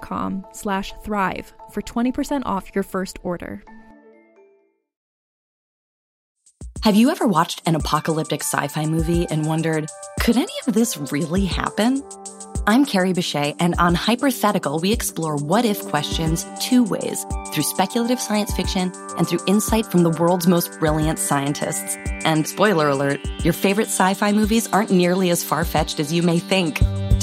com slash thrive for 20% off your first order. Have you ever watched an apocalyptic sci-fi movie and wondered, could any of this really happen? I'm Carrie Bechet, and on Hyperthetical, we explore what if questions two ways through speculative science fiction and through insight from the world's most brilliant scientists. And spoiler alert, your favorite sci fi movies aren't nearly as far fetched as you may think.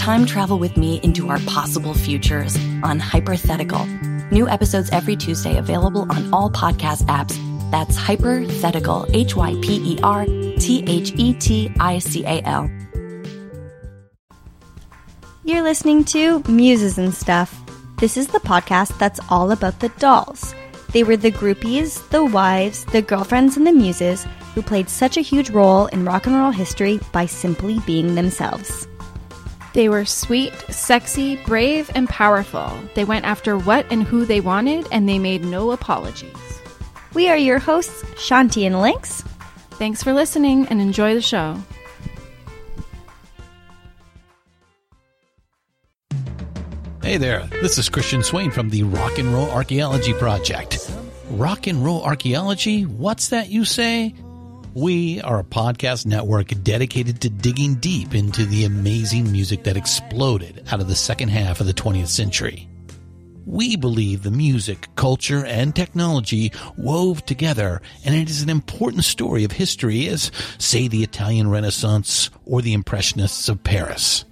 Time travel with me into our possible futures on Hyperthetical. New episodes every Tuesday available on all podcast apps. That's Hyperthetical, H Y P E R T H E T I C A L. You're listening to Muses and Stuff. This is the podcast that's all about the dolls. They were the groupies, the wives, the girlfriends, and the muses who played such a huge role in rock and roll history by simply being themselves. They were sweet, sexy, brave, and powerful. They went after what and who they wanted, and they made no apologies. We are your hosts, Shanti and Lynx. Thanks for listening and enjoy the show. Hey there, this is Christian Swain from the Rock and Roll Archaeology Project. Rock and Roll Archaeology? What's that you say? We are a podcast network dedicated to digging deep into the amazing music that exploded out of the second half of the 20th century. We believe the music, culture, and technology wove together, and it is an important story of history as, say, the Italian Renaissance or the Impressionists of Paris.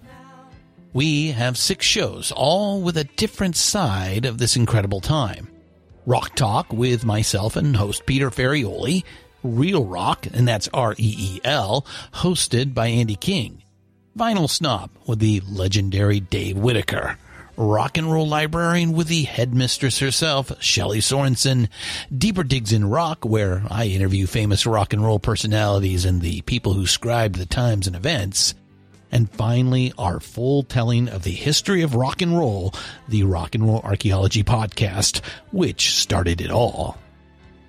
We have six shows, all with a different side of this incredible time. Rock Talk with myself and host Peter Ferrioli. Reel Rock, and that's R-E-E-L, hosted by Andy King. Vinyl Snob with the legendary Dave Whitaker. Rock and Roll Librarian with the headmistress herself, Shelley Sorensen. Deeper Digs in Rock, where I interview famous rock and roll personalities and the people who scribed the times and events. And finally, our full telling of the history of rock and roll, the Rock and Roll Archaeology Podcast, which started it all.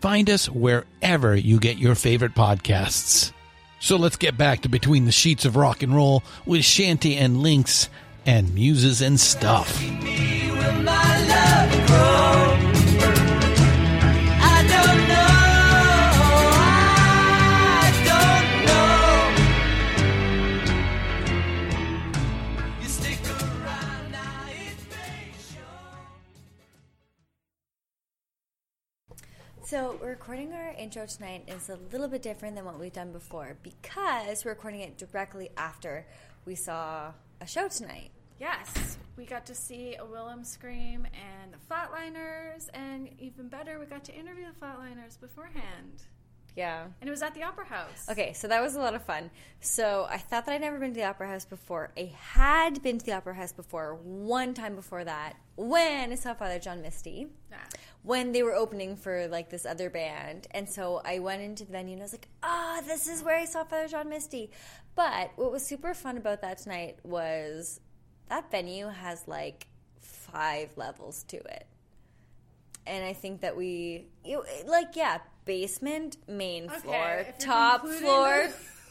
Find us wherever you get your favorite podcasts. So let's get back to Between the Sheets of Rock and Roll with Shanti and Lynx and Muses and Stuff. So we're recording our intro tonight. is a little bit different than what we've done before because we're recording it directly after we saw a show tonight. Yes, we got to see a Wilhelm Scream and the Flatliners, and even better, we got to interview the Flatliners beforehand. Yeah. And it was at the Opera House. Okay, so that was a lot of fun. So I thought that I'd never been to the Opera House before. I had been to the Opera House before, one time before that, when I saw Father John Misty. Yeah. When they were opening for like this other band. And so I went into the venue and I was like, ah, this is where I saw Father John Misty. But what was super fun about that tonight was that venue has like five levels to it. and I think that we, you, like, yeah, basement, main Okay, floor, top floor,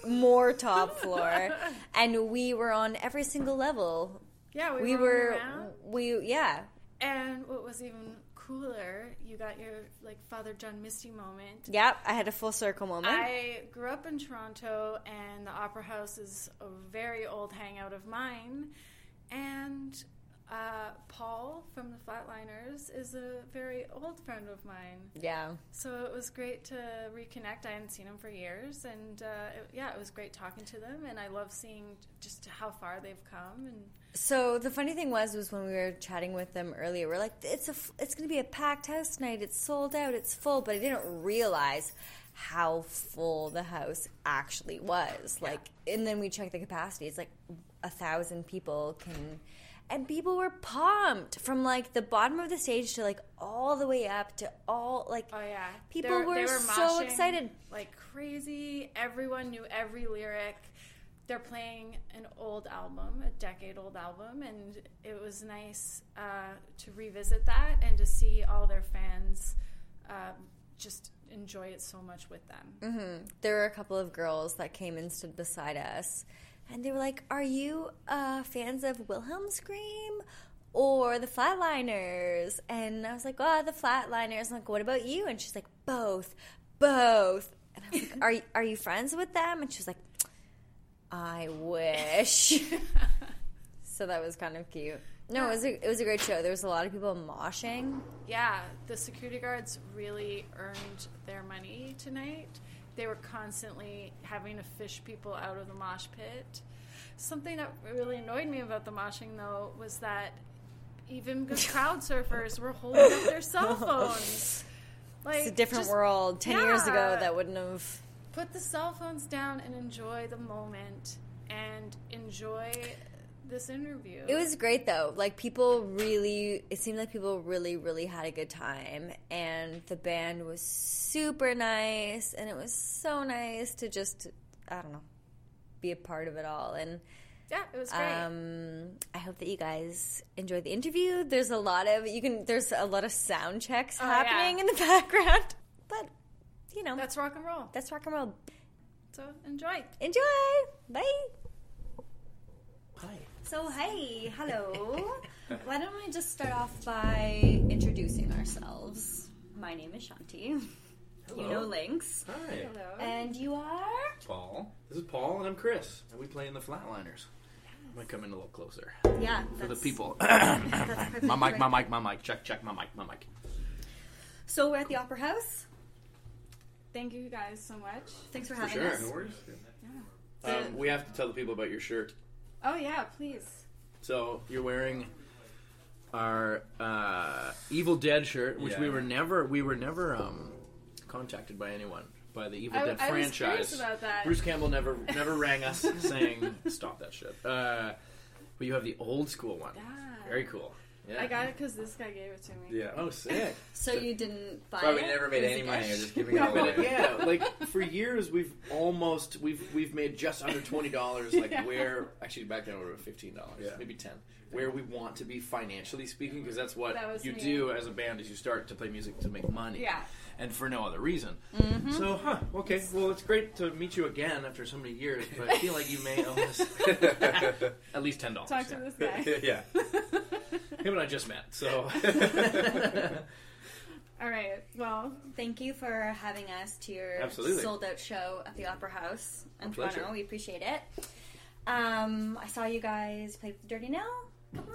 more top floor, and we were on every single level. Yeah, we, We were were, we yeah, And what was even cooler, you got your like Father John Misty moment. yep. I had a full circle moment. I grew up in Toronto, and the Opera House is a very old hangout of mine. And uh, Paul from the Flatliners is a very old friend of mine. yeah, So it was great to reconnect. I hadn't seen him for years, and uh, it, yeah, it was great talking to them. And I love seeing just how far they've come. And So the funny thing was, was when we were chatting with them earlier, we're like, it's a, it's going to be a packed house tonight. It's sold out. It's full. But I didn't realize how full the house actually was. Like, and then we checked the capacity. It's like a thousand people can, and people were pumped from like the bottom of the stage to like all the way up to all like. oh yeah, People They were so moshing excited. like crazy. Everyone knew every lyric. They're playing an old album, a decade-old album, and it was nice uh, to revisit that and to see all their fans um, just enjoy it so much with them. there were a couple of girls that came and stood beside us, and they were like, "Are you uh, fans of Wilhelm Scream or the Flatliners?" And I was like, "Oh, the Flatliners." I'm like, "What about you?" And she's like, "Both, both." And I was like, "Are you- are you friends with them?" And she was like, "I wish." so that was kind of cute. No, it was a, it was a great show. There was a lot of people moshing. Yeah, the security guards really earned their money tonight. They were constantly having to fish people out of the mosh pit. Something that really annoyed me about the moshing, though, was that even good crowd surfers were holding up their cell phones. Like, It's a different just world. Ten years ago, that wouldn't have. Put the cell phones down and enjoy the moment and enjoy this interview. It was great though. Like people really, it seemed like people really, really had a good time, and the band was super nice, and it was so nice to just, I don't know, be a part of it all. And yeah, it was great. um, I hope that you guys enjoyed the interview. There's a lot of you can. There's a lot of sound checks Oh, happening yeah. in the background, but you know That's rock and roll. that's rock and roll. So enjoy. Enjoy. Bye. Hi. So, hey, hello. Why don't we just start off by introducing ourselves? My name is Shanti. You know Lynx. Hi, Hello. And you are? Paul. This is Paul, and I'm Chris, and we play in the Flatliners. I'm gonna come in a little closer Yeah. for the that's- people. that's perfect. my mic, my mic, my mic. Check, check. My mic, my mic. So, we're at the Opera House. Thank you guys so much. Thanks for For having sure. us. No worries. Um, we have to tell the people about your shirt. Oh yeah, please. So you're wearing our uh, Evil Dead shirt, which we were never, we were never um, contacted by anyone by the Evil I- Dead I was franchise. curious about that. Bruce Campbell never, never rang us saying stop that shit. Uh, but you have the old school one. Yeah. Very cool. Yeah. I got it because this guy gave it to me. Yeah. Oh, sick. So, you didn't buy Probably it? never made any money. gift? You're just giving it away. yeah, like for years we've almost we've we've made just under twenty dollars. Like Yeah. where actually back then we were fifteen dollars, Yeah. maybe ten. Where we want to be financially speaking, because that's what That you me. do as a band is you start to play music to make money. Yeah. And for no other reason. Mm-hmm. So, huh? Okay. Well, it's great to meet you again after so many years, but I feel like you may owe us at least ten dollars. Talk to this guy. yeah. Him and I just met, so All right. Well, Thank you for having us to your Absolutely. sold out show at the Opera House in A pleasure. Toronto. We appreciate it. Um, I saw you guys play with Dirty Now.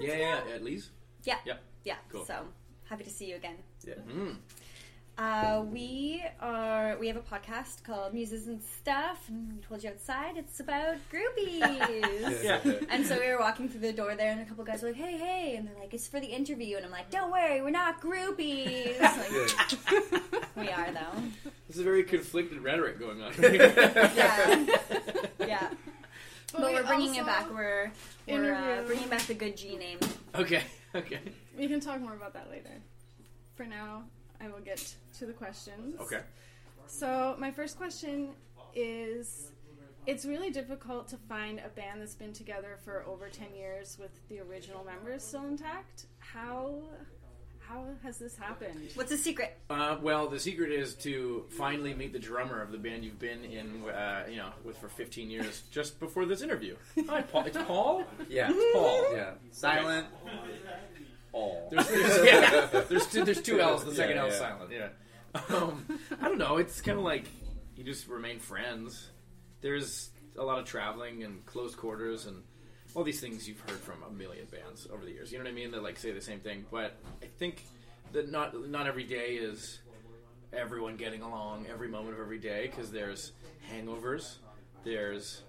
yeah, yeah, yeah, at least. yeah, Yep. yeah. Cool. So happy to see you again. Mm. Uh, we are we have a podcast called Muses and Stuff, and we told you outside it's about groupies. Yeah. And so we were walking through the door there, and a couple guys were like, "Hey, hey!" And they're like, "It's for the interview." And I'm like, "Don't worry, we're not groupies." Like, we are though. There's a very conflicted rhetoric going on. Yeah, yeah. But, we we're bringing it back. We're we're uh, bringing back the good G name. okay. Okay. we can talk more about that later. For now, I will get to the questions. Okay. So, my first question is it's really difficult to find a band that's been together for over 10 years with the original members still intact. How how has this happened? What's the secret? Uh, well, the secret is to finally meet the drummer of the band you've been in, uh, you know, with for 15 years. Just before this interview. Hi, Paul. It's Paul. Yeah. It's Paul. Yeah. Silent. All. There's, there's, yeah, there's two, there's two L's. The second Yeah, L yeah. silent. Yeah. Um, I don't know. It's kind of like you just remain friends. There's a lot of traveling and close quarters and all these things you've heard from a million bands over the years. You know what I mean? That like say the same thing, but I think that not not every day is everyone getting along every moment of every day because there's hangovers, there's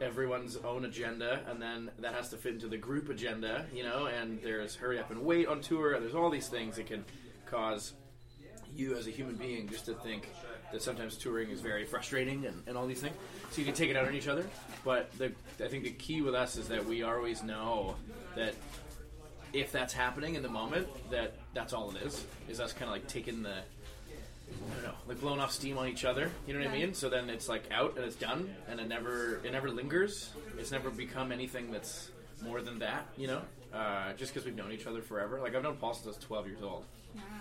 everyone's own agenda, and then that has to fit into the group agenda, you know. And there's hurry up and wait on tour, and there's all these things that can cause you as a human being just to think that sometimes touring is very frustrating and, and all these things. So you can take it out on each other. But the, I think the key with us is that we always know that if that's happening in the moment, that that's all it is. Is us kind of like taking the I don't know, like blowing off steam on each other. You know what I mean? So then it's like out and it's done, and it never it never lingers. It's never become anything that's more than that. You know, uh, just because we've known each other forever. Like I've known Paul since I was twelve years old,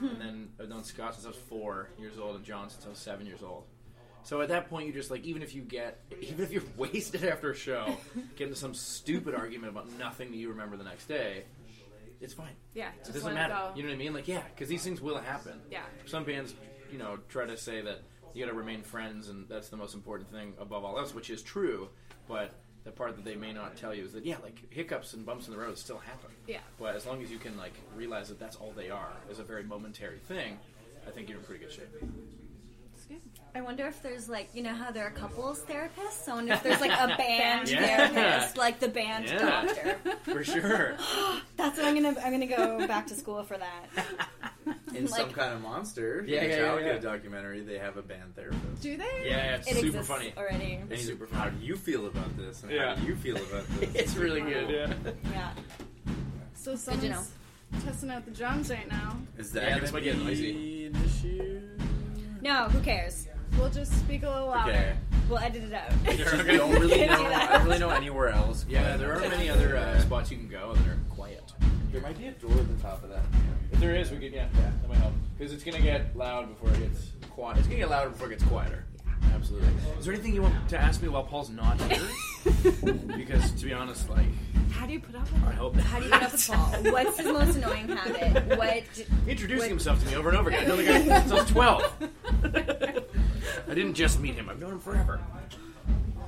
and then I've known Scott since I was four years old, and John since I was seven years old. So at that point, you just like even if you get even if you're wasted after a show, get into some stupid argument about nothing that you remember the next day, it's fine. Yeah, It doesn't let matter. it go. You know what I mean? Like, yeah, because these things will happen. Yeah. Some bands, you know, try to say that you got to remain friends, and that's the most important thing above all else, which is true. But the part that they may not tell you is that yeah, like hiccups and bumps in the road still happen. Yeah. But as long as you can like realize that that's all they are, is a very momentary thing, I think you're in pretty good shape. It's good. I wonder if there's like you know how there are couples therapists. I wonder if there's like a band Yeah. therapist, like the band Yeah. doctor. For sure. That's what I'm gonna I'm gonna go back to school for that. In some kind of monster. Yeah, the yeah, yeah, Metallica yeah. documentary, they have a band therapist. Do they? Yeah, it's It super funny. already. And he's Super how do you feel about this? And Yeah. how do you feel about this? It's really good. Yeah. Yeah. So to someone's know. testing out the drums right now. Is that this gonna be noisy. an issue? No, who cares? We'll just speak a little louder. Okay. We'll edit it out. I don't really know. do. I don't really know anywhere else. Yeah, there aren't many other uh, spots you can go that are quiet. There might be a door at the top of that. If there is, we could yeah, that might help because it's gonna get loud before it gets quiet. It's gonna get louder before it gets quieter. Absolutely. Is there anything you want to ask me while Paul's not here? because to be honest, like How do you put up with I it? hope How do you get up with Paul? What's his most annoying habit? What? introducing What- himself to me over and over again. I know the guy since I was twelve. I didn't just meet him; I've known him forever.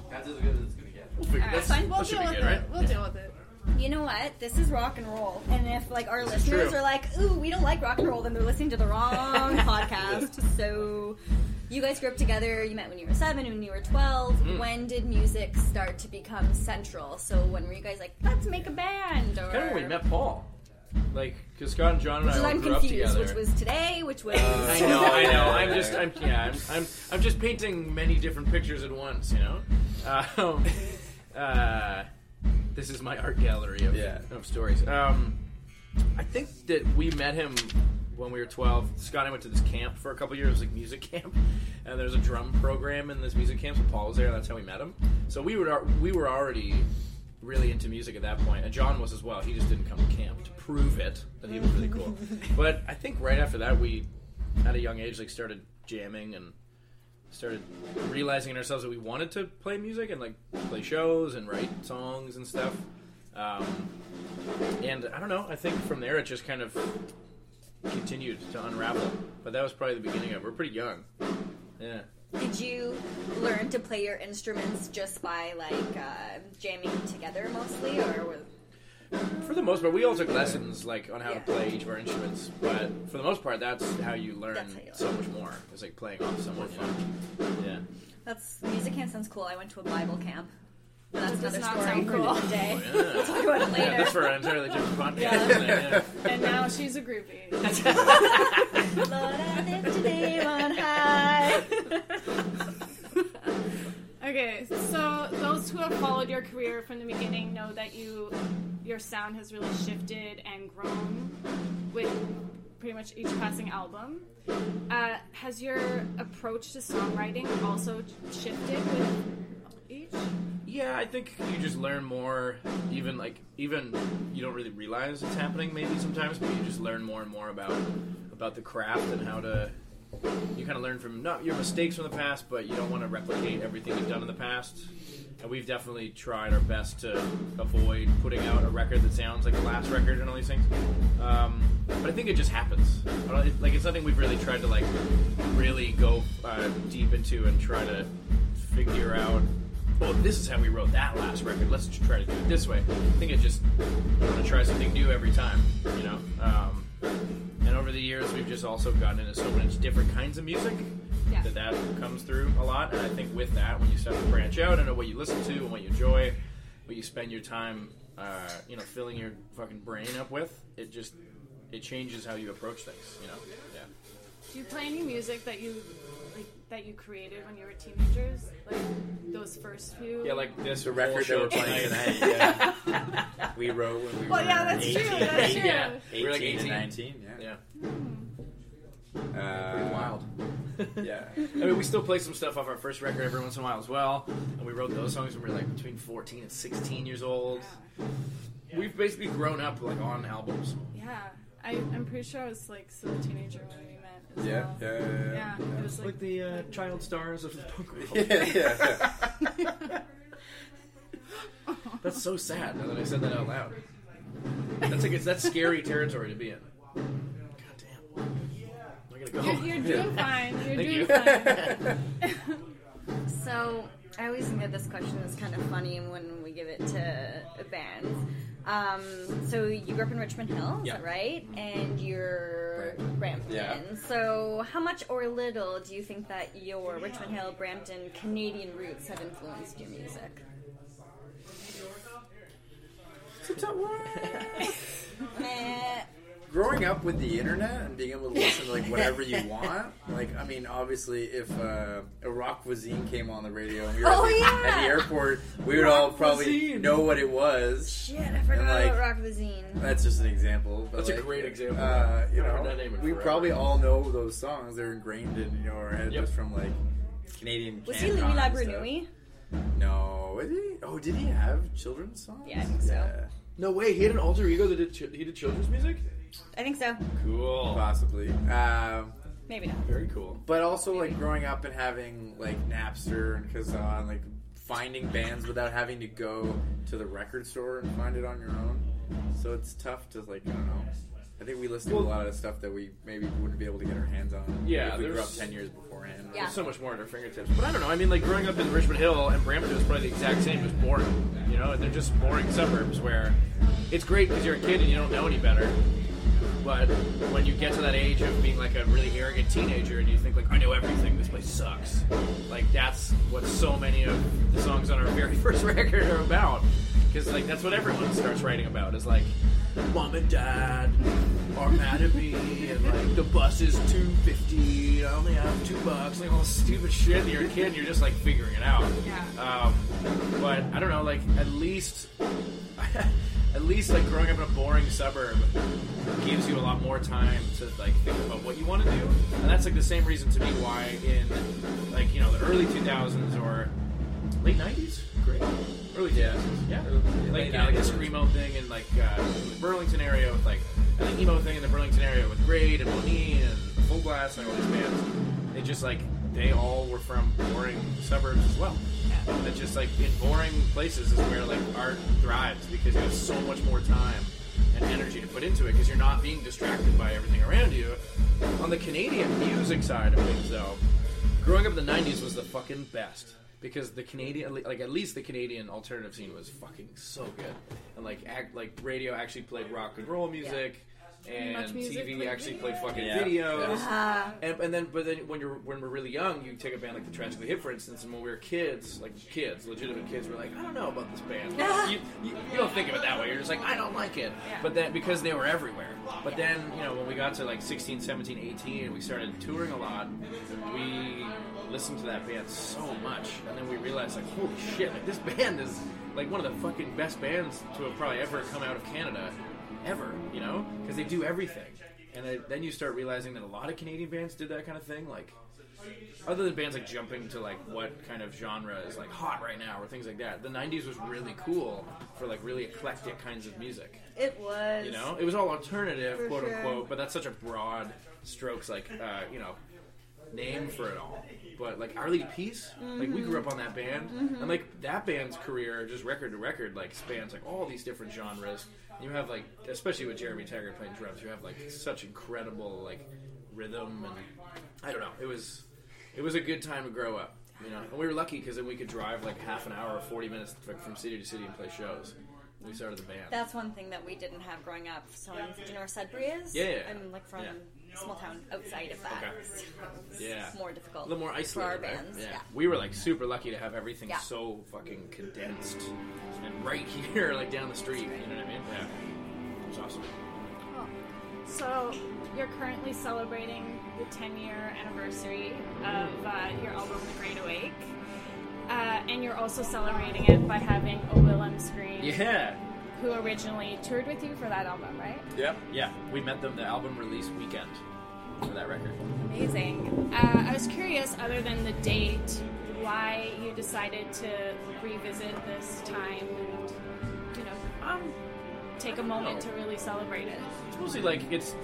That's as good as it's gonna get. We'll figure Alright, that's, fine. We'll that should deal be with good, it. right? We'll deal with it. You know what? This is rock and roll. And if like our This listeners true. are like, "Ooh, we don't like rock and roll," then they're listening to the wrong podcast. So, you guys grew up together. You met when you were seven. When you were twelve. Mm. When did music start to become central? So, when were you guys like, "Let's make a band"? Or Kind of when we met Paul, like because Scott and John and Which I all I'm grew up confused. together. Which was today? Which was I know, I know. I'm just, I'm, yeah, I'm, I'm, I'm just painting many different pictures at once. You know, um, uh, this is my art gallery of, Yeah. of stories. Um, I think that we met him when we were 12. Scott and I went to this camp for a couple years, like music camp, and there's a drum program in this music camp. So Paul was there. That's how we met him. So we were, we were already really into music at that point, and John was as well. He just didn't come to camp to prove it that he was really cool. but I think right after that, we, at a young age, like started jamming and started realizing in ourselves that we wanted to play music and like play shows and write songs and stuff. Um, and I don't know. I think from there it just kind of continued to unravel. But that was probably the beginning of. it. We're pretty young. Yeah. Did you learn to play your instruments just by like uh, jamming together mostly, or was, For the most part, we all took lessons like on how Yeah. to play each of our instruments. But for the most part, that's how you learn how you so much more. It's like playing off someone. Know? Yeah. that's music camp sounds cool? I went to a Bible camp. But that's does not story sound for cool. another day. Yeah. We'll talk about it later. Yeah, that's for an entirely different podcast. Yeah. Yeah. And now she's a groupie. Lord, I lift your name on high. Okay, so those who have followed your career from the beginning know that you your sound has really shifted and grown with pretty much each passing album. Uh, has your approach to songwriting also shifted with each? Yeah, I think you just learn more. Even like even you don't really realize it's happening maybe sometimes, but you just learn more and more about about the craft and how to. You kind of learn from not your mistakes from the past, but you don't want to replicate everything you've done in the past. And we've definitely tried our best to avoid putting out a record that sounds like the last record and all these things. Um, but I think it just happens. Like it's something we've really tried to like really go uh, deep into and try to figure out. Oh, this is how we wrote that last record. Let's just try to do it this way. I think it just want to try something new every time. You know. Um, and over the years, we've just also gotten into so many different kinds of music Yeah. that that comes through a lot. And I think with that, when you start to branch out into what you listen to and what you enjoy, what you spend your time, uh, you know, filling your fucking brain up with, it just it changes how you approach things. You know. Yeah. Do you play any music that you that you created when you were teenagers? Like those first few? Yeah, like this The record that we're playing tonight, yeah. we wrote when we Well, were yeah, that's 18, true. That's true. Yeah. 18 We're like and 18. 19, yeah. Yeah. Uh, Pretty wild. Yeah. I mean, we still play some stuff off our first record every once in a while as well. And we wrote those songs when we were like between 14 and 16 years old. We've basically grown up like on albums. Yeah. I, I'm pretty sure I was like still a teenager when we met as Yeah, yeah, yeah, yeah. Yeah, it was like, Like the uh, child stars of the punk world. yeah, yeah, That's so sad now that I said that out loud. That's like it's that's scary territory to be in. God damn. I gotta go. you're, you're doing fine. You're Thank doing you. fine. So I always think that this question is kind of funny when we give it to bands. Um, so you grew up in Richmond Hill, is Yeah. that right? And you're Brampton. Yeah. So how much or little do you think that your Richmond Hill, Brampton, Canadian roots have influenced your music? Eh, growing up with the internet and being able to listen to like whatever you want, like I mean, obviously, if uh, a Roch Voisine came on the radio and we were Oh, at, the, yeah! at the airport, we would all probably Voisine. know what it was. shit, I forgot And, like, about Roch Voisine. That's just an example. But That's a great example. Uh, you know, that name in we forever. probably all know those songs. They're ingrained in you know our head Yep. just from like Canadian. Was he Louis and No, was he? Oh, did he have children's songs? Yeah, I think so. No way, he had an alter ego that did ch- he did children's music. I think so. Cool. possibly. Um, Maybe not. Very cool. But also like growing up and having like Napster and Kazaa and like finding bands without having to go to the record store and find it on your own. So it's tough to like I don't know. I think we listen to a lot of stuff that we maybe wouldn't be able to get our hands on. Yeah, if we grew up ten years beforehand. Yeah. There's so much more at our fingertips. But I don't know. I mean, like growing up in Richmond Hill and Brampton was probably the exact same. It was boring. You know, they're just boring suburbs where it's great because you're a kid and you don't know any better. But when you get to that age of being like a really arrogant teenager and you think like I know everything, this place sucks. Like that's what so many of the songs on our very first record are about. Because like that's what everyone starts writing about is like mom and dad are mad at me and like the bus is two fifty. I only have two bucks. Like all this stupid shit. And you're a kid and you're just like figuring it out. Yeah. Um, but I don't know. Like at least. At least, like growing up in a boring suburb gives you a lot more time to like think about what you want to do, and that's like the same reason to me why in like you know the early 2000s or late 90s, great, early 2000s, yeah, like late you know, like the 90s. screamo thing in like uh, the Burlington area with like and the emo thing in the Burlington area with Grade and Moneen and Full Glass and all these bands. They just like they all were from boring suburbs as well. That just like in boring places is where like art thrives because you have so much more time and energy to put into it because you're not being distracted by everything around you. On the Canadian music side of things, though, growing up in the '90s was the fucking best because the Canadian, like at least the Canadian alternative scene was fucking so good, and like act, like radio actually played rock and roll music. And MuchMusic TV played actually video. played fucking Yeah. videos, uh-huh. and, and then but then when you're when we're really young, you take a band like the Tragically Hip, for instance, and when we were kids, like kids, legitimate kids, we're like, I don't know about this band. you, you, you don't think of it that way. You're just like, I don't like it. But then because they were everywhere. But then you know when we got to like 16, 17, 18, and we started touring a lot, we listened to that band so much, and then we realized like, holy shit, like this band is like one of the fucking best bands to have probably ever come out of Canada ever, you know, because they do everything. and then- then you start realizing that a lot of Canadian bands did that kind of thing. Like, other than bands like jumping to like what kind of genre is like hot right now or things like that, the '90s was really cool for like really eclectic kinds of music. It was. You know, it was all alternative, quote sure. unquote, but that's such a broad strokes like uh, you know name for it all. But like Our Lady Peace, like we grew up on that band, mm-hmm. and like that band's career, just record to record, like spans like all these different genres. And You have like, especially with Jeremy Taggart playing drums, you have like such incredible like rhythm, and I don't know, it was it was a good time to grow up. You know, and we were lucky because then we could drive like half an hour or forty minutes like, from city to city and play shows. We started the band. That's one thing that we didn't have growing up. So, do you know where Sudbury is? Yeah, yeah. I'm like from Yeah. A small town outside of that. Okay. So it's Yeah. more difficult. a little more isolated for our right? bands. Yeah. Yeah. we were like super lucky to have everything Yeah. so fucking condensed and right here, like down the street. You know what I mean? Yeah, it was awesome. Cool. So you're currently celebrating the 10 year anniversary of uh, your album, The Great Awake. Uh, and you're also celebrating it by having a Wilhelm Scream, Yeah, who originally toured with you for that album, right? Yep. yeah. We met them the album release weekend for that record. Amazing. Uh, I was curious, other than the date, why you decided to revisit this time and, you know, um, take a moment to really celebrate it. It's mostly like it's.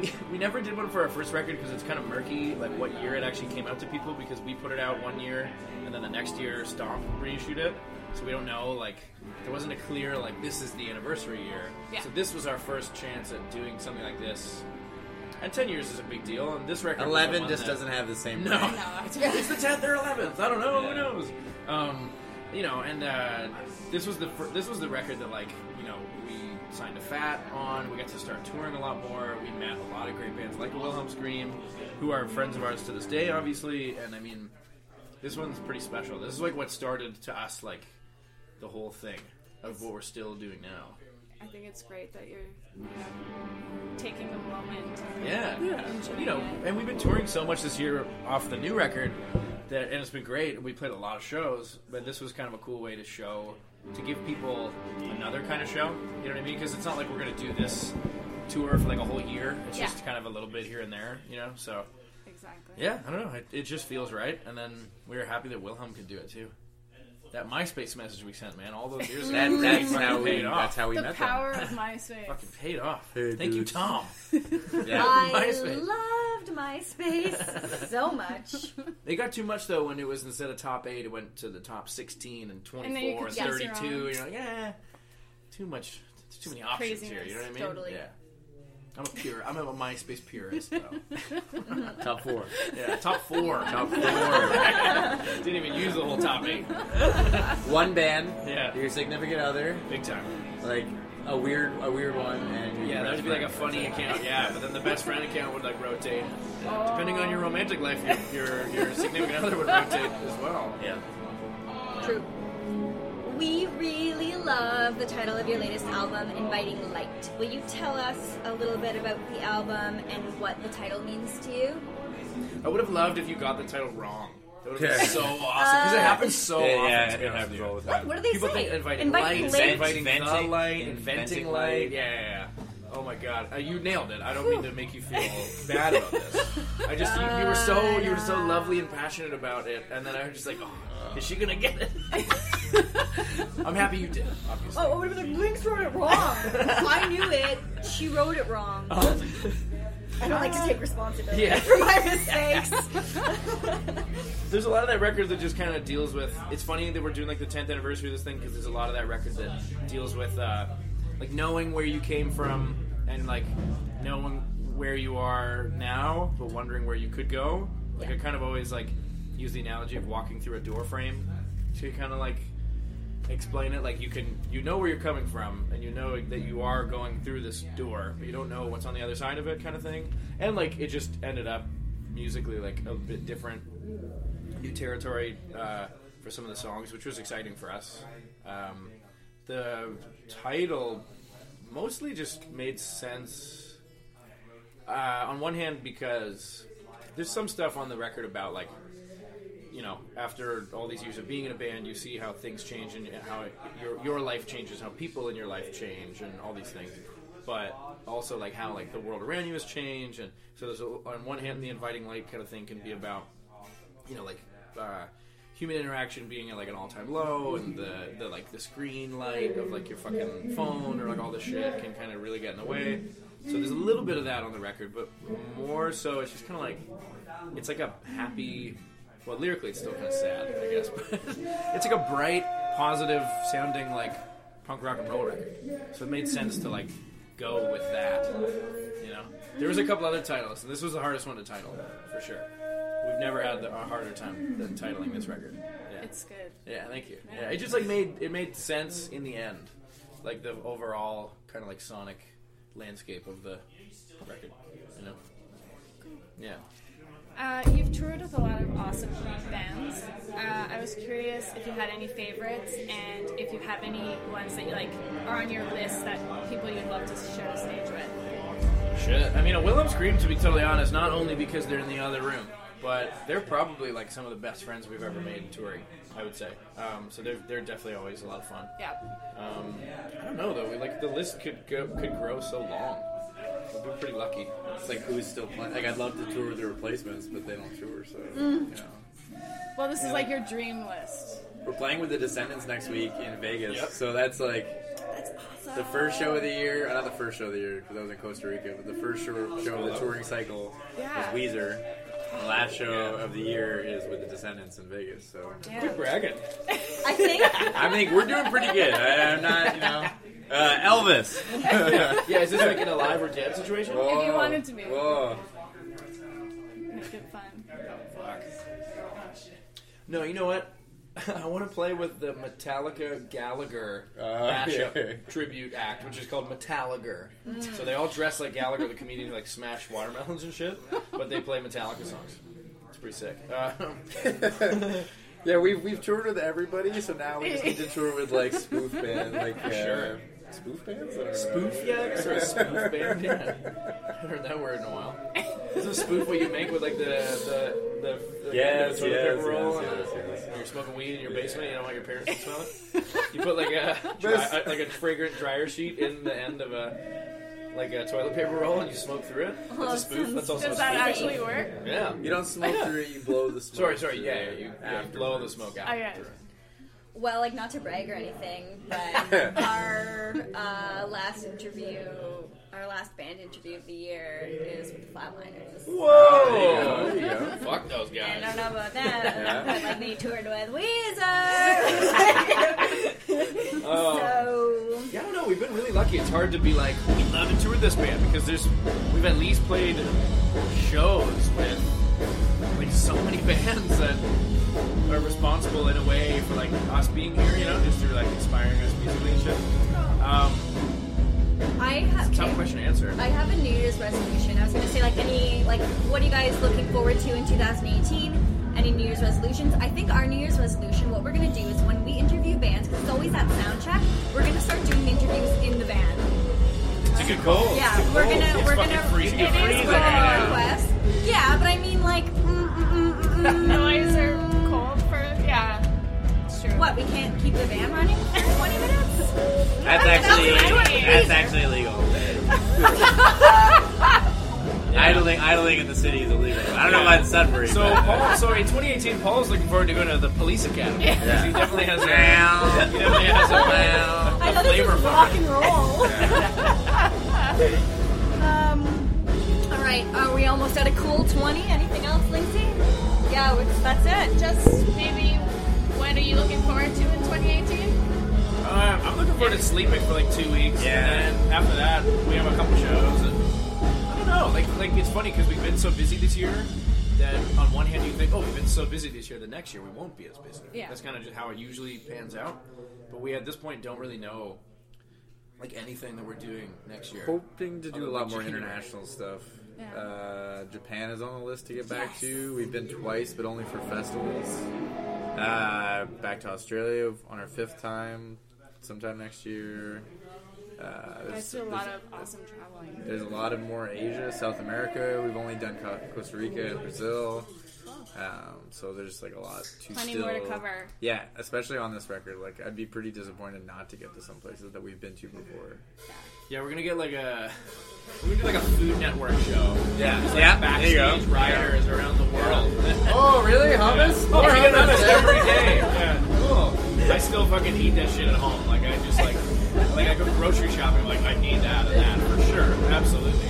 We, we never did one for our first record because it's kind of murky, like what year it actually came out to people. Because we put it out one year, and then the next year Stomp reissued it, so we don't know. Like there wasn't a clear like this is the anniversary year. Yeah. So this was our first chance at doing something like this. And ten years is a big deal, and this record was the Eleven one just that- doesn't have the same. No, ring. it's the tenth or eleventh. I don't know. Who knows? Um, you know, and uh, this was the fir- this was the record that like you know we signed a Fat on. We got to start touring a lot more. We met a lot of great bands like Wilhelm Scream, who are friends of ours to this day, obviously. And I mean, this one's pretty special. This is like what started to us like the whole thing of what we're still doing now. I think it's great that you're you know, taking a moment. Yeah, you know, and we've been touring so much this year off the new record that, and it's been great. We played a lot of shows, but this was kind of a cool way to show, to give people another kind of show. You know what I mean? Because it's not like we're gonna do this tour for like a whole year. It's Yeah. just kind of a little bit here and there, you know. So Exactly. yeah, I don't know. It, it just feels right, and then we were happy that Wilhelm could do it too. That MySpace message we sent, man, all those years ago, That, that's how we. paid off. That's how we met The met power of MySpace. fucking paid off. Hey, Thank you, dudes. Tom. Yeah. I MySpace. loved MySpace so much. They got too much though when it was instead of top eight, it went to the top sixteen and And then you twenty-four could and, choose your thirty-two. own. You're like, yeah, too much. Too many options here. You know what I mean? Totally. Yeah. I'm a pure. I'm a MySpace purist though. Top four. yeah, top four. Top four. Didn't even use the whole top eight. One band. Yeah. Your significant other. Big time. Like a weird, a weird one, and Yeah, that would be like a friend. funny account. Yeah, but then the best friend account would like rotate. Depending on your romantic life, your your, your significant other would rotate as well. Yeah. True. We really love the title of your latest album, Inviting Light. Will you tell us a little bit about the album and what the title means to you? I would have loved if you got the title wrong. That would have been so awesome because it happens so Yeah, often. yeah, to it happens all the time. What do they People say? think inviting Inviting light, light? inviting the Inventing- light, inventing inventing light. light. Yeah, yeah, yeah. Oh my god, uh, you nailed it. I don't mean to make you feel bad about this. I just you, you were so you were so lovely and passionate about it, and then I was just like, oh, is she gonna get it? I'm happy you did. Obviously. Oh, but Lynx wrote it wrong. I knew it. She wrote it wrong. I don't like to take responsibility Yeah. for my mistakes. There's a lot of that record that just kind of deals with. It's funny that we're doing like the 10th anniversary of this thing because there's a lot of that record that deals with uh, like knowing where you came from and like knowing where you are now, but wondering where you could go. Like I kind of always like use the analogy of walking through a door frame to kind of like explain it like you can you know where you're coming from and you know that you are going through this door but you don't know what's on the other side of it kind of thing. And like it just ended up musically like a bit different new territory uh, for some of the songs which was exciting for us. Um, the title mostly just made sense uh, on one hand because there's some stuff on the record about like you know, after all these years of being in a band, you see how things change and how your your life changes, how people in your life change, and all these things. but also like how like the world around you has changed, and so there's a, on one hand the inviting light kind of thing can be about you know like uh, human interaction being at like an all time low, and the, the like the screen light of like your fucking phone or like all this shit can kind of really get in the way. So there's a little bit of that on the record, but more so it's just kind of like it's like a happy. Well, lyrically it's still kind of sad, I guess, but it's like a bright, positive sounding like punk rock and roll record. So it made sense to like go with that. You know, there was a couple other titles, and this was the hardest one to title for sure. We've never had the, a harder time than titling this record. Yeah. It's good. Yeah, thank you. Yeah, it just like made it made sense in the end, like the overall kind of like sonic landscape of the record. You know. Yeah. Uh, you've toured with a lot of awesome bands. Uh, I was curious if you had any favorites and if you have any ones that you like are on your list that people you'd love to share the stage with. Shit. I mean, a Wilhelm Scream, to be totally honest, not only because they're in the other room, but they're probably like some of the best friends we've ever made touring. I would say. Um, so they're they're definitely always a lot of fun. Yeah. Um, I don't know though. We, like the list could go, could grow so long. We've been pretty lucky. It's like who's still playing? Like I'd love to tour with the replacements, but they don't tour, so Mm. you know. Well, this is like your dream list. We're playing with the Descendents next week in Vegas, Yep. so that's like That's awesome. the first show of the year. uh, Not the first show of the year because I was in Costa Rica, but the first show, show of the touring cycle Yeah. was Weezer. The last show of the year is with the Descendents in Vegas. So Quit bragging. I think I think we're doing pretty good. I, I'm not, you know, uh, Elvis. yeah, is this like an alive or dead situation? If you wanted to be. Whoa. Make it fun. No, you know what? I want to play with the Metallica Gallagher Uh, mashup yeah. tribute act, which is called Metallica. So they all dress like Gallagher, the comedian who like smash watermelons and shit, but they play Metallica songs. It's pretty sick. Um, Yeah, we've we've toured with everybody, so now we just need to tour with like spoof band, like uh, Sure. Spoof bands. I spoof, yeah, sort of spoof band. Yeah, I haven't heard that word in a while. Is a spoof what you make with like the the the, the Yes, the toilet yes, paper roll yes, and yes, uh, yes. you're smoking weed in your basement. You don't want your parents to smell it. You put like a dry, like a fragrant dryer sheet in the end of a like a toilet paper roll and you smoke through it. That's a spoof. That's also Does a that actually work? Yeah. You don't smoke through it; you blow the smoke. Sorry, sorry. Yeah, yeah. You, yeah, you blow the smoke out. Oh, yeah. through it. Well, like not to brag or anything, but our uh, last interview, our last band interview of the year is with the Flatliners. Whoa! There you go. Fuck those guys. I guys. don't know about that, Yeah. but like they toured with Weezer. Oh. so Yeah, I don't know. We've been really lucky. It's hard to be like, we love to tour this band because there's we've at least played shows with like so many bands that are responsible in a way for like us being here. You know, just through like inspiring us musically and shit. Um, I have tough question to answer. I have a New Year's resolution. I was gonna say like any like what are you guys looking forward to in 2018? Any New Year's resolutions? I think our New Year's resolution, what we're gonna do is when we interview bands, because it's always that sound check, we're gonna start doing interviews in the van. It's a good call. Yeah, It's we're gonna It's we're gonna freezing. it It's is freezing. for our request. Yeah, but I mean like mm. Noise or cold for yeah. It's true. what? We can't keep the van running for 20 minutes. That's That's actually actually that's illegal. actually illegal. Idling idling in the city is illegal. I don't know why in Sudbury. So, but- Paul, so in 2018, Paul's looking forward to going to the police academy. Because he definitely has a, Well. he definitely has a, Well. I a know this flavor is for rock and roll. um, all right, are we almost at a cool 20? Anything else, Lindsay? Yeah, that's it. Just maybe what are you looking forward to in 2018? Uh, I'm looking forward to sleeping for like two weeks. Yeah. And then after that, we have a couple shows. And I don't know. Like, like it's funny because we've been so busy this year that on one hand you think, oh, we've been so busy this year, the next year we won't be as busy. Yeah. That's kind of just how it usually pans out. But we at this point don't really know like anything that we're doing next year. hoping to do a lot more international stuff. Yeah. Uh, Japan is on the list to get back to. We've been twice, but only for festivals. Uh, back to Australia on our fifth time, sometime next year. Uh, there's, a lot of awesome traveling. there's a lot of more Asia, South America. We've only done Costa Rica and Brazil. Um, so there's like a lot to Plenty still, more to cover. Yeah, especially on this record. Like I'd be pretty disappointed not to get to some places that we've been to before. Yeah, we're gonna get like a we're gonna do like a Food Network show. Yeah, Just, like, yeah, there you go. riders around the world. Oh, really? Hummus? Oh, I get hummus every day. Yeah, cool. I still fucking eat that shit at home. Like I just like like I go grocery shopping. Like I need that and that for sure. Absolutely.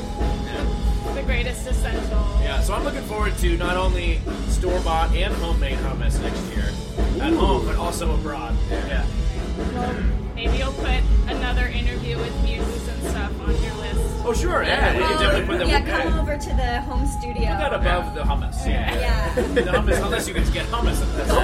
Yeah. Greatest essential. Yeah, so I'm looking forward to not only store bought and homemade hummus next year at home, but also abroad. Yeah. Well, maybe you'll put another interview with muses and stuff on your list. Oh sure, yeah, you can definitely put them yeah, yeah, come over to the home studio. put that above the hummus. Yeah. Yeah. the hummus, unless you can get hummus. That's two,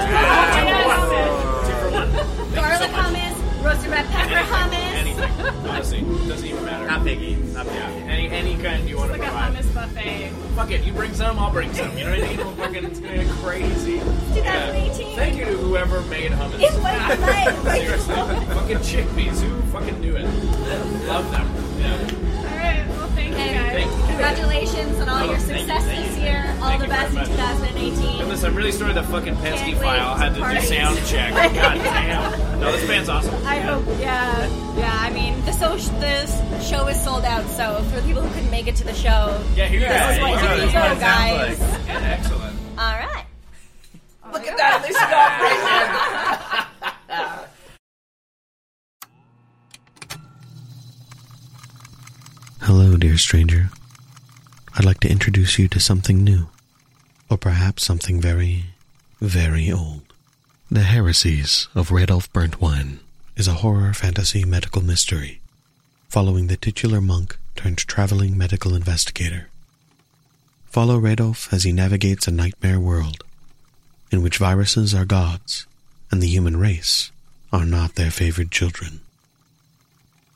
yes. two for one. Thank you so Garlic hummus, roasted red pepper hummus. Anything, honestly, doesn't even matter. Not picky. Not picky. Yeah, any any kind you want It's to like a provide. hummus buffet. Fuck it, you bring some, I'll bring some. You know what I mean? We'll fucking, it's gonna get crazy. 2018. Thank you to whoever made hummus. It's like life. Seriously, fucking chickpeas. Who fucking knew it? Love them. Yeah. All right. Well, thank you And guys. Congratulations on all Oh, your thank you, success this you. year. All Thank the best in very much. 2018. And listen, I'm really sorry the fucking Penske Can't file wait had to to do sound check. God damn. No, this band's awesome. I hope, yeah, yeah. I mean, the so the show is sold out. So for the people who couldn't make it to the show, Yeah, here you this go. is what Here you you go, go. guys. Excellent. All right. Look at that. They stopped right Hello, dear stranger. I'd like to introduce you to something new, or perhaps something very, very old. The Heresies of Radolf Burntwine is a horror fantasy medical mystery following the titular monk turned traveling medical investigator. Follow Radolf as he navigates a nightmare world in which viruses are gods and the human race are not their favored children